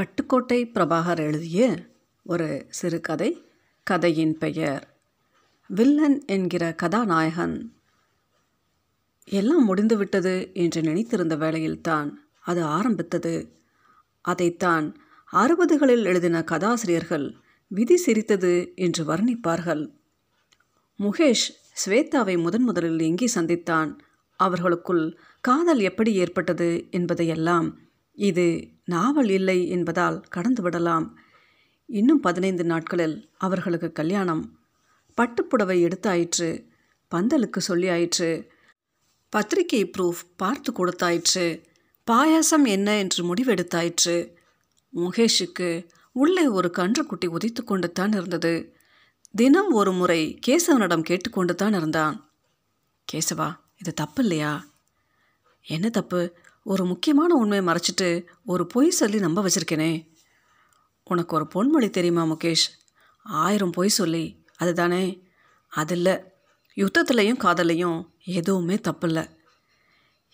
பட்டுக்கோட்டை பிரபாகர் எழுதிய ஒரு சிறுகதை கதையின் பெயர் வில்லன் என்கிற கதாநாயகன். எல்லாம் முடிந்துவிட்டது என்று நினைத்திருந்த வேளையில்தான் அது ஆரம்பித்தது. அதைத்தான் அறுபதுகளில் எழுதின கதாசிரியர்கள் விதி சிரித்தது என்று வர்ணிப்பார்கள். முகேஷ் ஸ்வேதாவை முதன் முதலில் எங்கே சந்தித்தான்? அவர்களுக்குள் காதல் எப்படி ஏற்பட்டது என்பதையெல்லாம் இது நாவல் இல்லை என்பதால் கடந்து விடலாம் இன்னும் பதினைந்து நாட்களில் அவர்களுக்கு கல்யாணம். பட்டுப்புடவை எடுத்தாயிற்று. பந்தலுக்கு சொல்லியாயிற்று. பத்திரிகை ப்ரூஃப் பார்த்து கொடுத்தாயிற்று. பாயாசம் என்ன என்று முடிவெடுத்தாயிற்று. முகேஷுக்கு உள்ளே ஒரு கன்றுக்குட்டி உதித்து கொண்டு தான் இருந்தது. தினம் ஒரு முறை கேசவனிடம் கேட்டுக்கொண்டு தான் இருந்தான். கேசவா இது தப்பு இல்லையா என்ன தப்பு? ஒரு முக்கியமான உண்மையை மறைச்சிட்டு ஒரு பொய் சொல்லி நம்ப வச்சிருக்கேனே. உனக்கு ஒரு பொன்மொழி தெரியுமா முகேஷ்? ஆயிரம் பொய் சொல்லி. அதுதானே? அதில் யுத்தத்துலேயும் காதலையும் எதுவுமே தப்பில்லை.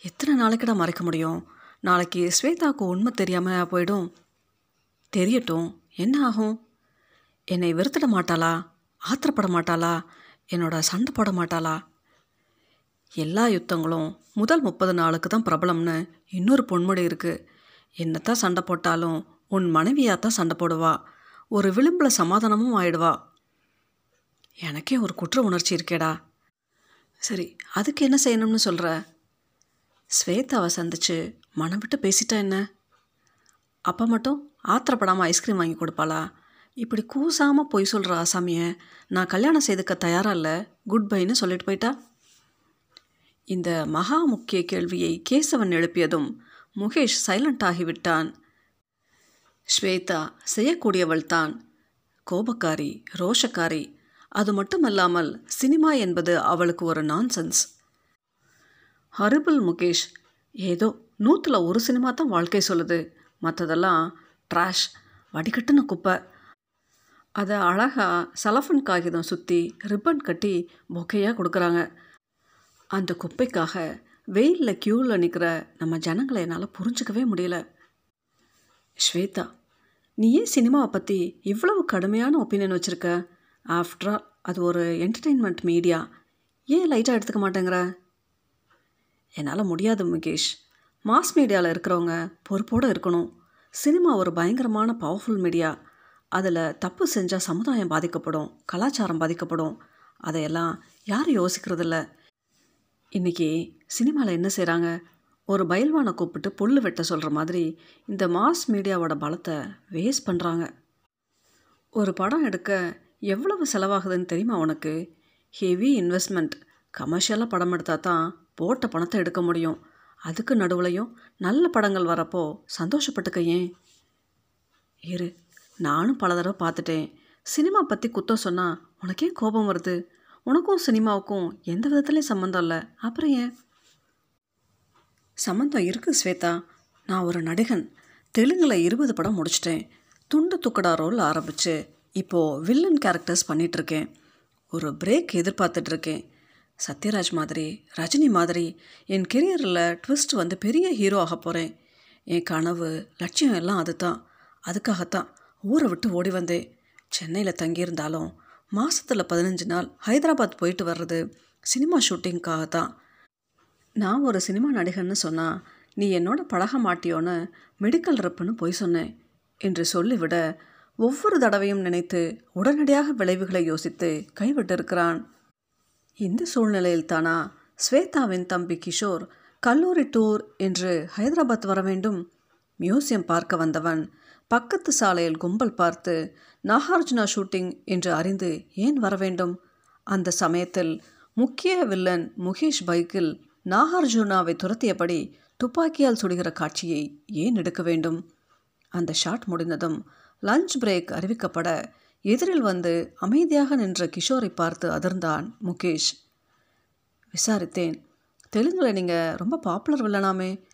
எத்தனை நாளைக்கிட மறைக்க முடியும்? நாளைக்கு ஸ்வேதாவுக்கு உண்மை தெரியாமல் போயிடும். தெரியட்டும். என்ன ஆகும்? என்னை வெறுத்துட மாட்டாளா? ஆத்திரப்பட மாட்டாளா? என்னோட சண்டை போட மாட்டாளா? எல்லா யுத்தங்களும் முதல் முப்பது நாளுக்கு தான் பிரபலம்னு இன்னொரு பொன்முடி இருக்குது என்னத்தான் சண்டை போட்டாலும் உன் மனைவியாக தான் சண்டை போடுவா. ஒரு விளிம்பில் சமாதானமும் ஆயிடுவா. எனக்கே ஒரு குற்ற உணர்ச்சி இருக்கேடா. சரி அதுக்கு என்ன செய்யணும்னு சொல்கிற ஸ்வேதாவை சந்திச்சு மனம் விட்டு பேசிட்டா என்ன? அப்போ மட்டும் ஆத்திரப்படாமல் ஐஸ்கிரீம் வாங்கி கொடுப்பாளா? இப்படி கூசாமல் பொய் சொல்கிற ஆசாமியை நான் கல்யாணம் செய்துக்க தயாராக இல்லை? குட் பைன்னு சொல்லிட்டு போயிட்டா? இந்த மகா முக்கிய கேள்வியை கேசவன் எழுப்பியதும் முகேஷ் சைலண்ட் ஆகிவிட்டான். ஸ்வேதா செய்யக்கூடியவள்தான் கோபக்காரி ரோஷக்காரி. அது மட்டுமல்லாமல் சினிமா என்பது அவளுக்கு ஒரு நான்சென்ஸ். ஹரிபிள் முகேஷ் ஏதோ நூற்றில் ஒரு சினிமா தான் வாழ்க்கை சொல்லுது. மற்றதெல்லாம் ட்ராஷ் வடிகட்டுன குப்பை. அதை அழகாக சலஃபன் காகிதம் சுற்றி ரிப்பன் கட்டி பொக்கையாக கொடுக்குறாங்க. அந்த குப்பைக்காக வெயிலில் க்யூவில் நிற்கிற நம்ம ஜனங்களை என்னால் புரிஞ்சுக்கவே முடியல. ஸ்வேதா நீ ஏன் சினிமாவை பற்றி இவ்வளவு கடுமையான ஒப்பீனியன் வச்சுருக்க? ஆஃப்டர் ஆல் அது ஒரு என்டர்டெயின்மெண்ட் மீடியா ஏன் லைட்டாக எடுத்துக்க மாட்டேங்கிற? என்னால் முடியாது முகேஷ். மாஸ் மீடியாவில் இருக்கிறவங்க பொறுப்போடு இருக்கணும். சினிமா ஒரு பயங்கரமான பவர்ஃபுல் மீடியா அதில் தப்பு செஞ்சால் சமுதாயம் பாதிக்கப்படும் கலாச்சாரம் பாதிக்கப்படும். அதையெல்லாம் யாரும் யோசிக்கிறதில்ல. இன்றைக்கி சினிமாவில் என்ன செய்கிறாங்க ஒரு பயில்வானை கூப்பிட்டு புல் வெட்ட சொல்கிற மாதிரி இந்த மாஸ் மீடியாவோட பலத்தை வேஸ்ட் பண்ணுறாங்க ஒரு படம் எடுக்க எவ்வளவு செலவாகுதுன்னு தெரியுமா உனக்கு? Heavy investment. கமர்ஷியலாக படம் எடுத்தால் தான் போட்ட பணத்தை எடுக்க முடியும். அதுக்கு நடுவுலையும் நல்ல படங்கள் வரப்போ சந்தோஷப்பட்டுக்க ஏன்? இரு நானும் பல தடவை பார்த்துட்டேன். சினிமா பற்றி குத்தம் சொன்னால் உனக்கே கோபம் வருது. உனக்கும் சினிமாவுக்கும் எந்த விதத்துலேயும் சம்மந்தம் இல்லை. அப்புறம் ஏன்? சம்மந்தம் இருக்குது ஸ்வேதா. நான் ஒரு நடிகன். தெலுங்கில் இருபது படம் முடிச்சிட்டேன். துண்டு துக்கடா ரோல் ஆரம்பித்து இப்போது வில்லன் கேரக்டர்ஸ் பண்ணிகிட்ருக்கேன் ஒரு பிரேக் எதிர்பார்த்துட்ருக்கேன் சத்யராஜ் மாதிரி ரஜினி மாதிரி என் கெரியரில் ட்விஸ்ட் வந்து பெரிய ஹீரோ ஆக போகிறேன் என் கனவு லட்சியம் எல்லாம் அதுதான். அதுக்காகத்தான் ஊரை விட்டு ஓடி வந்தேன். சென்னையில் தங்கியிருந்தாலும் மாதத்தில் பதினஞ்சு நாள் ஹைதராபாத் போயிட்டு வர்றது சினிமா ஷூட்டிங்க்காக தான். நான் ஒரு சினிமா நடிகன்னு சொன்னால் நீ என்னோட பழக மாட்டியோன்னு மெடிக்கல் ரப்புன்னு போய் சொன்னேன் என்று சொல்லிவிட ஒவ்வொரு தடவையும் நினைத்து உடனடியாக விளைவுகளை யோசித்து கைவிட்டிருக்கிறான். இந்த சூழ்நிலையில் தானா ஸ்வேதாவின் தம்பி கிஷோர் கல்லூரி டூர் என்று ஹைதராபாத் வர வேண்டும் மியூசியம் பார்க்க வந்தவன் பக்கத்து சாலையில் கும்பல் பார்த்து நாகார்ஜுனா ஷூட்டிங் என்று அறிந்து ஏன் வர வேண்டும்? அந்த சமயத்தில் முக்கிய வில்லன் முகேஷ் பைக்கில் நாகார்ஜுனாவை துரத்தியபடி துப்பாக்கியால் சுடுகிற காட்சியை ஏன் எடுக்க வேண்டும்? அந்த ஷாட் முடிந்ததும் லஞ்ச் பிரேக் அறிவிக்கப்பட எதிரில் வந்து அமைதியாக நின்ற கிஷோரை பார்த்து அதிர்ந்தான் முகேஷ். விசாரித்தேன். தெலுங்கில் நீங்கள் ரொம்ப பாப்புலர் வில்லனாமே.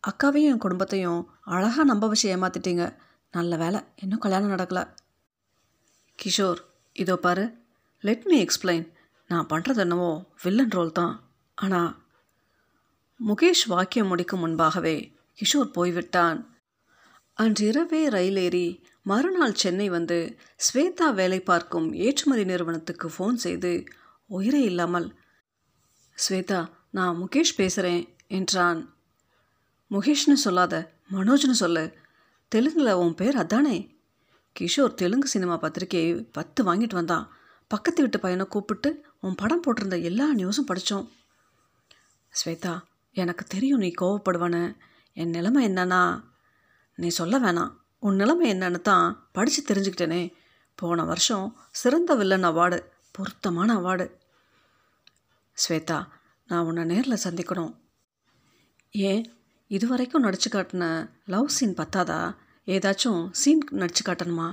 அக்காவையும் என் குடும்பத்தையும் அழகாக நம்ப வச்சு ஏமாத்திட்டீங்க. நல்ல வேலை இன்னும் கல்யாணம் நடக்கல. கிஷோர் இதோ பாரு. லெட் மீ எக்ஸ்பிளைன் நான் பண்ணுறது என்னவோ வில்லன் ரோல் தான். ஆனால் முகேஷ் வாக்கியம் முடிக்கும் முன்பாகவே கிஷோர் போய்விட்டான். அன்றிரவே ரயில் ஏறி மறுநாள் சென்னை வந்து ஸ்வேதா வேலை பார்க்கும் ஏற்றுமதி நிறுவனத்துக்கு ஃபோன் செய்து உயிரே இல்லாமல் ஸ்வேதா நான் முகேஷ் பேசுகிறேன் என்றான். முகேஷ்னு சொல்லாத மனோஜ்னு சொல்லு. தெலுங்கில் உன் பேர் அதானே? கிஷோர் தெலுங்கு சினிமா பத்திரிக்கையை பத்து வாங்கிட்டு வந்தான். பக்கத்து வீட்டு பையனை கூப்பிட்டு உன் படம் போட்டிருந்த எல்லா நியூஸும் படித்தோம் ஸ்வேதா எனக்கு தெரியும் நீ கோவப்படுவன. என் நிலைமை என்னன்னா? நீ சொல்ல வேணாம். உன் நிலைமை என்னன்னு தான் படித்து தெரிஞ்சுக்கிட்டேனே. போன வருஷம் சிறந்த வில்லன் அவார்டு பொருத்தமான அவார்டு ஸ்வேதா நான் உன்னை நேரில் சந்திக்கணும். ஏன்? இதுவரைக்கும் நடிச்சு காட்டின லவ் சீன் பத்தாதா? ஏதாச்சும் சீன் நடிச்சு காட்டணுமா?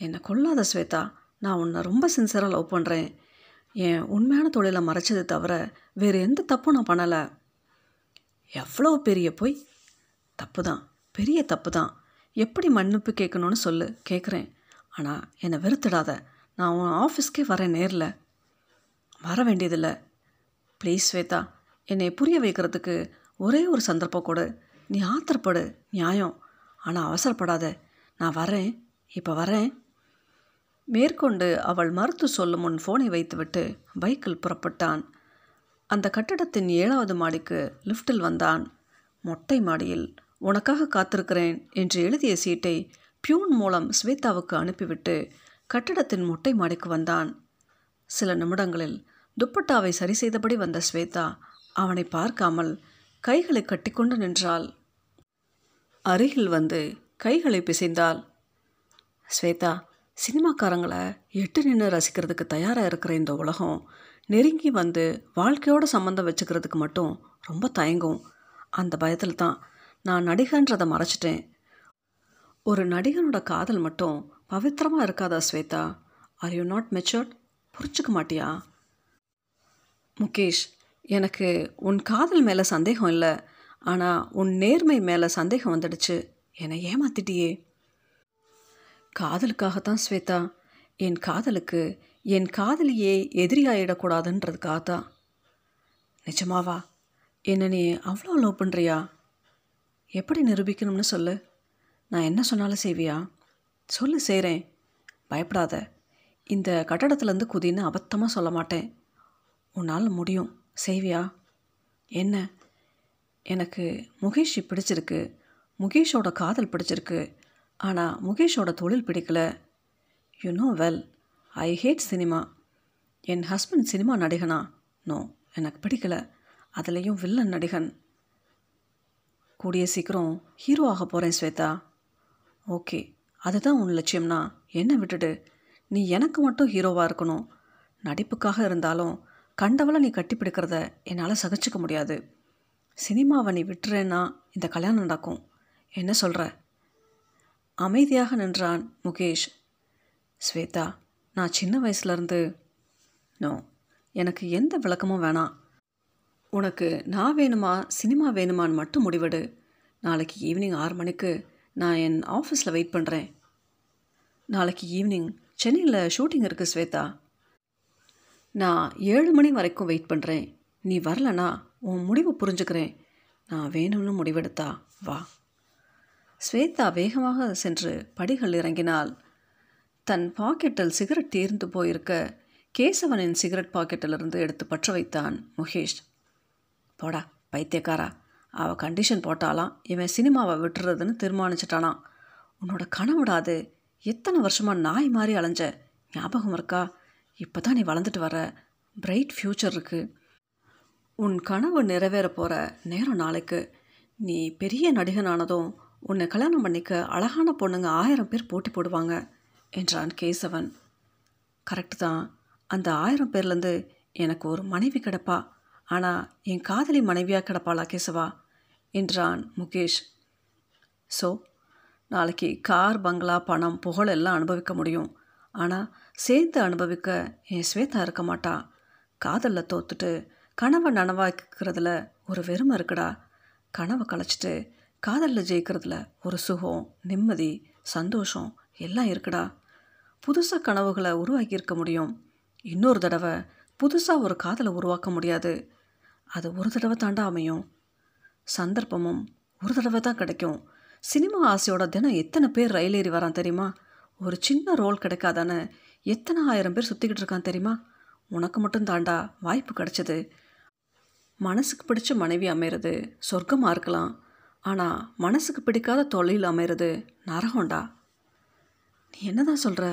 என்னை கொல்லாத ஸ்வேதா நான் உன்னை ரொம்ப சின்சராக லவ் பண்ணுறேன் என் உண்மையான தொழிலை மறைச்சது தவிர வேறு எந்த தப்பும் நான் பண்ணலை. எவ்வளோ பெரிய பொய்? தப்பு தான் பெரிய தப்பு தான் எப்படி மன்னிப்பு கேட்கணும்னு சொல்லு கேட்குறேன். ஆனால் என்னை வெறுத்துடாத. நான் உன் ஆஃபீஸ்க்கே வரேன் நேரில். வர வேண்டியதில்லை. ப்ளீஸ் ஸ்வேதா என்னை புரிய வைக்கிறதுக்கு ஒரே ஒரு சந்தர்ப்பம் கொடு. நீ ஆத்திரப்படு. நியாயம். ஆனால் அவசரப்படாத. நான் வரேன் இப்போ வரேன் மேற்கொண்டு அவள் மறுத்து சொல்லும் முன் ஃபோனை வைத்துவிட்டு பைக்கில் புறப்பட்டான். அந்த கட்டடத்தின் ஏழாவது மாடிக்கு லிஃப்ட்டில் வந்தான். மொட்டை மாடியில் உனக்காக காத்திருக்கிறேன் என்று எழுதிய சீட்டை பியூன் மூலம் ஸ்வேதாவுக்கு அனுப்பிவிட்டு கட்டடத்தின் மொட்டை மாடிக்கு வந்தான். சில நிமிடங்களில் துப்பட்டாவை சரி செய்தபடி வந்த ஸ்வேதா அவனை பார்க்காமல் கைகளை கட்டிக்கொண்டு நின்றாள். அருகில் வந்து கைகளை பிசைந்தாள். ஸ்வேதா சினிமாக்காரங்களை எட்டு நின்று ரசிக்கிறதுக்கு தயாராக இருக்கிற இந்த உலகம் நெருங்கி வந்து வாழ்க்கையோட சம்மந்தம் வச்சுக்கிறதுக்கு மட்டும் ரொம்ப தயங்கும். அந்த பயத்தில் தான் நான் நடிகன்றதை மறைச்சிட்டேன். ஒரு நடிகனோட காதல் மட்டும் பவித்திரமாக இருக்காதா Shweta? Are you not matured புரிஞ்சுக்க மாட்டியா? முகேஷ் எனக்கு உன் காதல் மேலே சந்தேகம் இல்லை. ஆனால் உன் நேர்மை மேலே சந்தேகம் வந்துடுச்சு. என்னை ஏமாத்திட்டியே. காதலுக்காகத்தான் ஸ்வேதா. என் காதலுக்கு என் காதலியே எதிரியாயிடக்கூடாதுன்றதுக்காக தான் நிஜமாவா? என்ன நீ அவ்வளோ லவ் பண்ணுறியா எப்படி நிரூபிக்கணும்னு சொல்லு. நான் என்ன சொன்னாலும் செய்வியா? சொல்லு செய்கிறேன் பயப்படாத. இந்த கட்டடத்துலேருந்து குதின்னு அபத்தமாக சொல்ல மாட்டேன். உன்னால் முடியும். செய்வியா? என்ன? எனக்கு முகேஷ் பிடிச்சிருக்கு. முகேஷோட காதல் பிடிச்சிருக்கு. ஆனால் முகேஷோட தொழில் பிடிக்கல. You know well I hate cinema N husband cinema நடிகனா? நோ எனக்கு பிடிக்கல. அதுலேயும் வில்லன் நடிகன். கூடிய சீக்கிரம் ஹீரோ ஆக போகிறேன் ஸ்வேதா. ஓகே அதுதான் உன் லட்சியம்னா. என்ன விட்டுடு? நீ எனக்கு மட்டும் ஹீரோவாக இருக்கணும். நடிப்புக்காக இருந்தாலும் கண்டவளை நீ கட்டிப்பிடிக்கிறத என்னால் சகிச்சிக்க முடியாது. சினிமாவை நீ விட்டுறேன்னா இந்த கல்யாணம் நடக்கும். என்ன சொல்கிற அமைதியாக நின்றான் முகேஷ். ஸ்வேதா நான் சின்ன வயசுலேருந்து நோ எனக்கு எந்த விளக்கமும் வேணாம். உனக்கு நான் வேணுமா சினிமா வேணுமான்னு மட்டும் முடிவெடு. நாளைக்கு ஈவினிங் ஆறு மணிக்கு நான் என் ஆஃபீஸில் வெயிட் பண்ணுறேன் நாளைக்கு ஈவினிங் சென்னையில் ஷூட்டிங் இருக்குது ஸ்வேதா. நான் ஏழு மணி வரைக்கும் வெயிட் பண்ணுறேன் நீ வரலனா உன் முடிவு புரிஞ்சுக்கிறேன். நான் வேணும்னு முடிவெடுத்தா வா. ஸ்வேதா வேகமாக சென்று படிகள் இறங்கினாள். தன் பாக்கெட்டில் சிகரெட் தீர்ந்து போயிருக்க கேசவனின் சிகரெட் பாக்கெட்டிலிருந்து எடுத்து பற்ற வைத்தான் முகேஷ். போடா பைத்தியக்காரா. அவள் கண்டிஷன் போட்டாலாம் இவன் சினிமாவை விட்டுறதுன்னு தீர்மானிச்சிட்டானான் உன்னோட கனவுடாது எத்தனை வருஷமாக நாய் மாதிரி அலைஞ்ச? ஞாபகம் இருக்கா? இப்போ தான் நீ வளர்ந்துட்டு வர. பிரைட் ஃப்யூச்சர் இருக்குது உன் கனவு நிறைவேற போகிற நேரம் நாளைக்கு. நீ பெரிய நடிகனானதும் உன்னை கல்யாணம் பண்ணிக்க அழகான பொண்ணுங்க ஆயிரம் பேர் போட்டி போடுவாங்க என்றான் கேசவன். கரெக்டு தான். அந்த ஆயிரம் பேர்லேருந்து எனக்கு ஒரு மனைவி கிடப்பா. ஆனால் என் காதலி மனைவியாக கிடப்பாளா கேசவா? என்றான் முகேஷ். ஸோ நாளைக்கு கார் பங்களா பணம் புகழ் எல்லாம் அனுபவிக்க முடியும். ஆனால் சேர்த்து அனுபவிக்க என் ஸ்வேதா இருக்க மாட்டா. காதலில் தோத்துட்டு கனவை நனவாக்கிறதுல ஒரு வெறுமை இருக்குடா. கனவை கலைச்சிட்டு காதலில் ஜெயிக்கிறதுல ஒரு சுகம் நிம்மதி சந்தோஷம் எல்லாம் இருக்குடா. புதுசாக கனவுகளை உருவாக்கியிருக்க முடியும். இன்னொரு தடவை புதுசாக ஒரு காதலை உருவாக்க முடியாது. அது ஒரு தடவை தாண்டா அமையும். சந்தர்ப்பமும் ஒரு தடவை தான் கிடைக்கும். சினிமா ஆசையோட தினம் எத்தனை பேர் ரயில் ஏறி வரான் தெரியுமா? ஒரு சின்ன ரோல் கிடைக்காதானே எத்தனை ஆயிரம் பேர் சுற்றிக்கிட்டு இருக்கான் தெரியுமா? உனக்கு மட்டும் தாண்டா வாய்ப்பு கிடைச்சது. மனசுக்கு பிடிச்ச மனைவி அமையிறது சொர்க்கமாக இருக்கலாம். ஆனால் மனசுக்கு பிடிக்காத தொழில் அமையிறது நரகம்டா. நீ என்னதான் சொல்கிற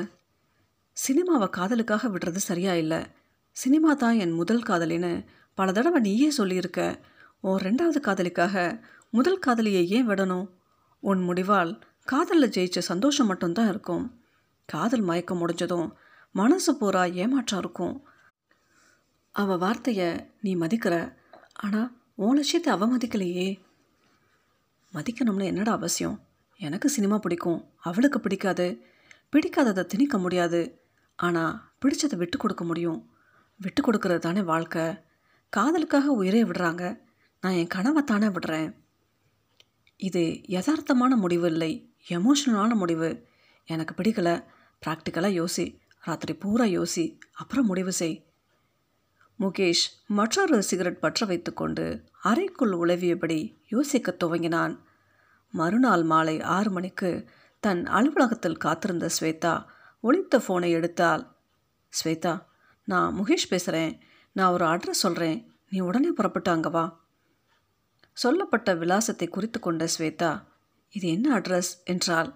சினிமாவை காதலுக்காக விடுறது சரியா இல்லை. சினிமா தான் என் முதல் காதலின்னு பல தடவை நீயே சொல்லியிருக்க. உன் ரெண்டாவது காதலிக்காக முதல் காதலியை ஏன் விடணும்? உன் முடிவால் காதலில் ஜெயிச்ச சந்தோஷம் மட்டும்தான் இருக்கும். காதல் மயக்கம் முடிஞ்சதும் மனசு பூரா ஏமாற்றம் இருக்கும். அவள் வார்த்தையை நீ மதிக்கிற. ஆனால் உன் லட்சியத்தை அவ மதிக்கலையே மதிக்கணும்னு என்னடா அவசியம்? எனக்கு சினிமா பிடிக்கும். அவளுக்கு பிடிக்காது. பிடிக்காததை திணிக்க முடியாது. ஆனால் பிடிச்சதை விட்டு கொடுக்க முடியும். விட்டு கொடுக்கறது தானே வாழ்க்கை. காதலுக்காக உயிரே விடுறாங்க. நான் என் கனவை தானே விடுறேன். இது யதார்த்தமான முடிவு இல்லை. எமோஷனலான முடிவு. எனக்கு பிடிக்கல. ப்ராக்டிக்கலாக யோசி. ராத்திரி பூரா யோசி. அப்புறம் முடிவு செய். முகேஷ் மற்றொரு சிகரெட் பற்ற வைத்துக்கொண்டு அறைக்குள் உழவியபடி யோசிக்கத் துவங்கினான். மறுநாள் மாலை ஆறு மணிக்கு தன் அலுவலகத்தில் காத்திருந்த ஸ்வேதா ஒழித்த ஃபோனை எடுத்தால் ஸ்வேதா நான் முகேஷ் பேசுகிறேன் நான் ஒரு அட்ரஸ் சொல்கிறேன் நீ உடனே புறப்பட்டு அங்கே வா. சொல்லப்பட்ட விலாசத்தை குறித்து கொண்ட ஸ்வேதா இது என்ன அட்ரஸ் என்றால்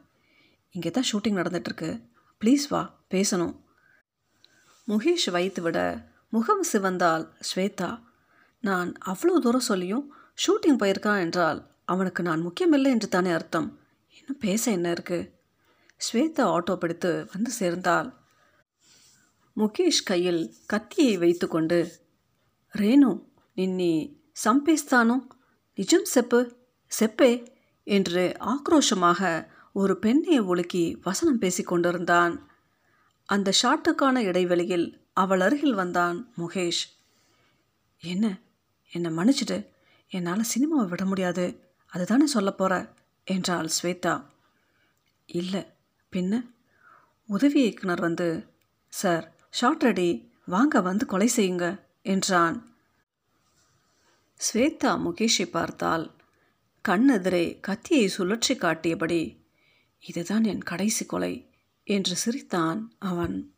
இங்கே தான் ஷூட்டிங் நடந்துட்டுருக்கு ப்ளீஸ் வா பேசணும். முகேஷ் வைத்து விட முகம் சிவந்தால் ஸ்வேதா. நான் அவ்வளோ தூரம் சொல்லியும் ஷூட்டிங் போயிருக்கான் என்றால் அவனுக்கு நான் முக்கியமில்லை என்று தானே அர்த்தம். இன்னும் பேச என்ன இருக்கு? ஸ்வேதா ஆட்டோ பிடித்து வந்து சேர்ந்தாள். முகேஷ் கையில் கத்தியை வைத்துக்கொண்டு ரேணு நின்னி சம்பேஸ்தானோ? நிஜம் செப்பு? செப்பே? என்று ஆக்ரோஷமாக ஒரு பெண்ணை ஒழுக்கி வசனம் பேசிக்கொண்டிருந்தான் அந்த ஷாட்டுக்கான இடைவெளியில் அவள் அருகில் வந்தான் முகேஷ். என்ன? என்னை மன்னிச்சிடு. என்னால் சினிமாவை விட முடியாது. அதுதானே சொல்ல போகிற என்றாள் ஸ்வேதா. இல்லை. பின்ன? உதவி இயக்குனர் வந்து சார் ஷார்ட் ரெடி. வாங்க வந்து கொலை செய்யுங்க. என்றான். ஸ்வேதா முகேஷை பார்த்தால் கண்ணெதிரே கத்தியை சுழற்றி காட்டியபடி இதுதான் என் கடைசி கொலை என்று சிரித்தான் அவன்.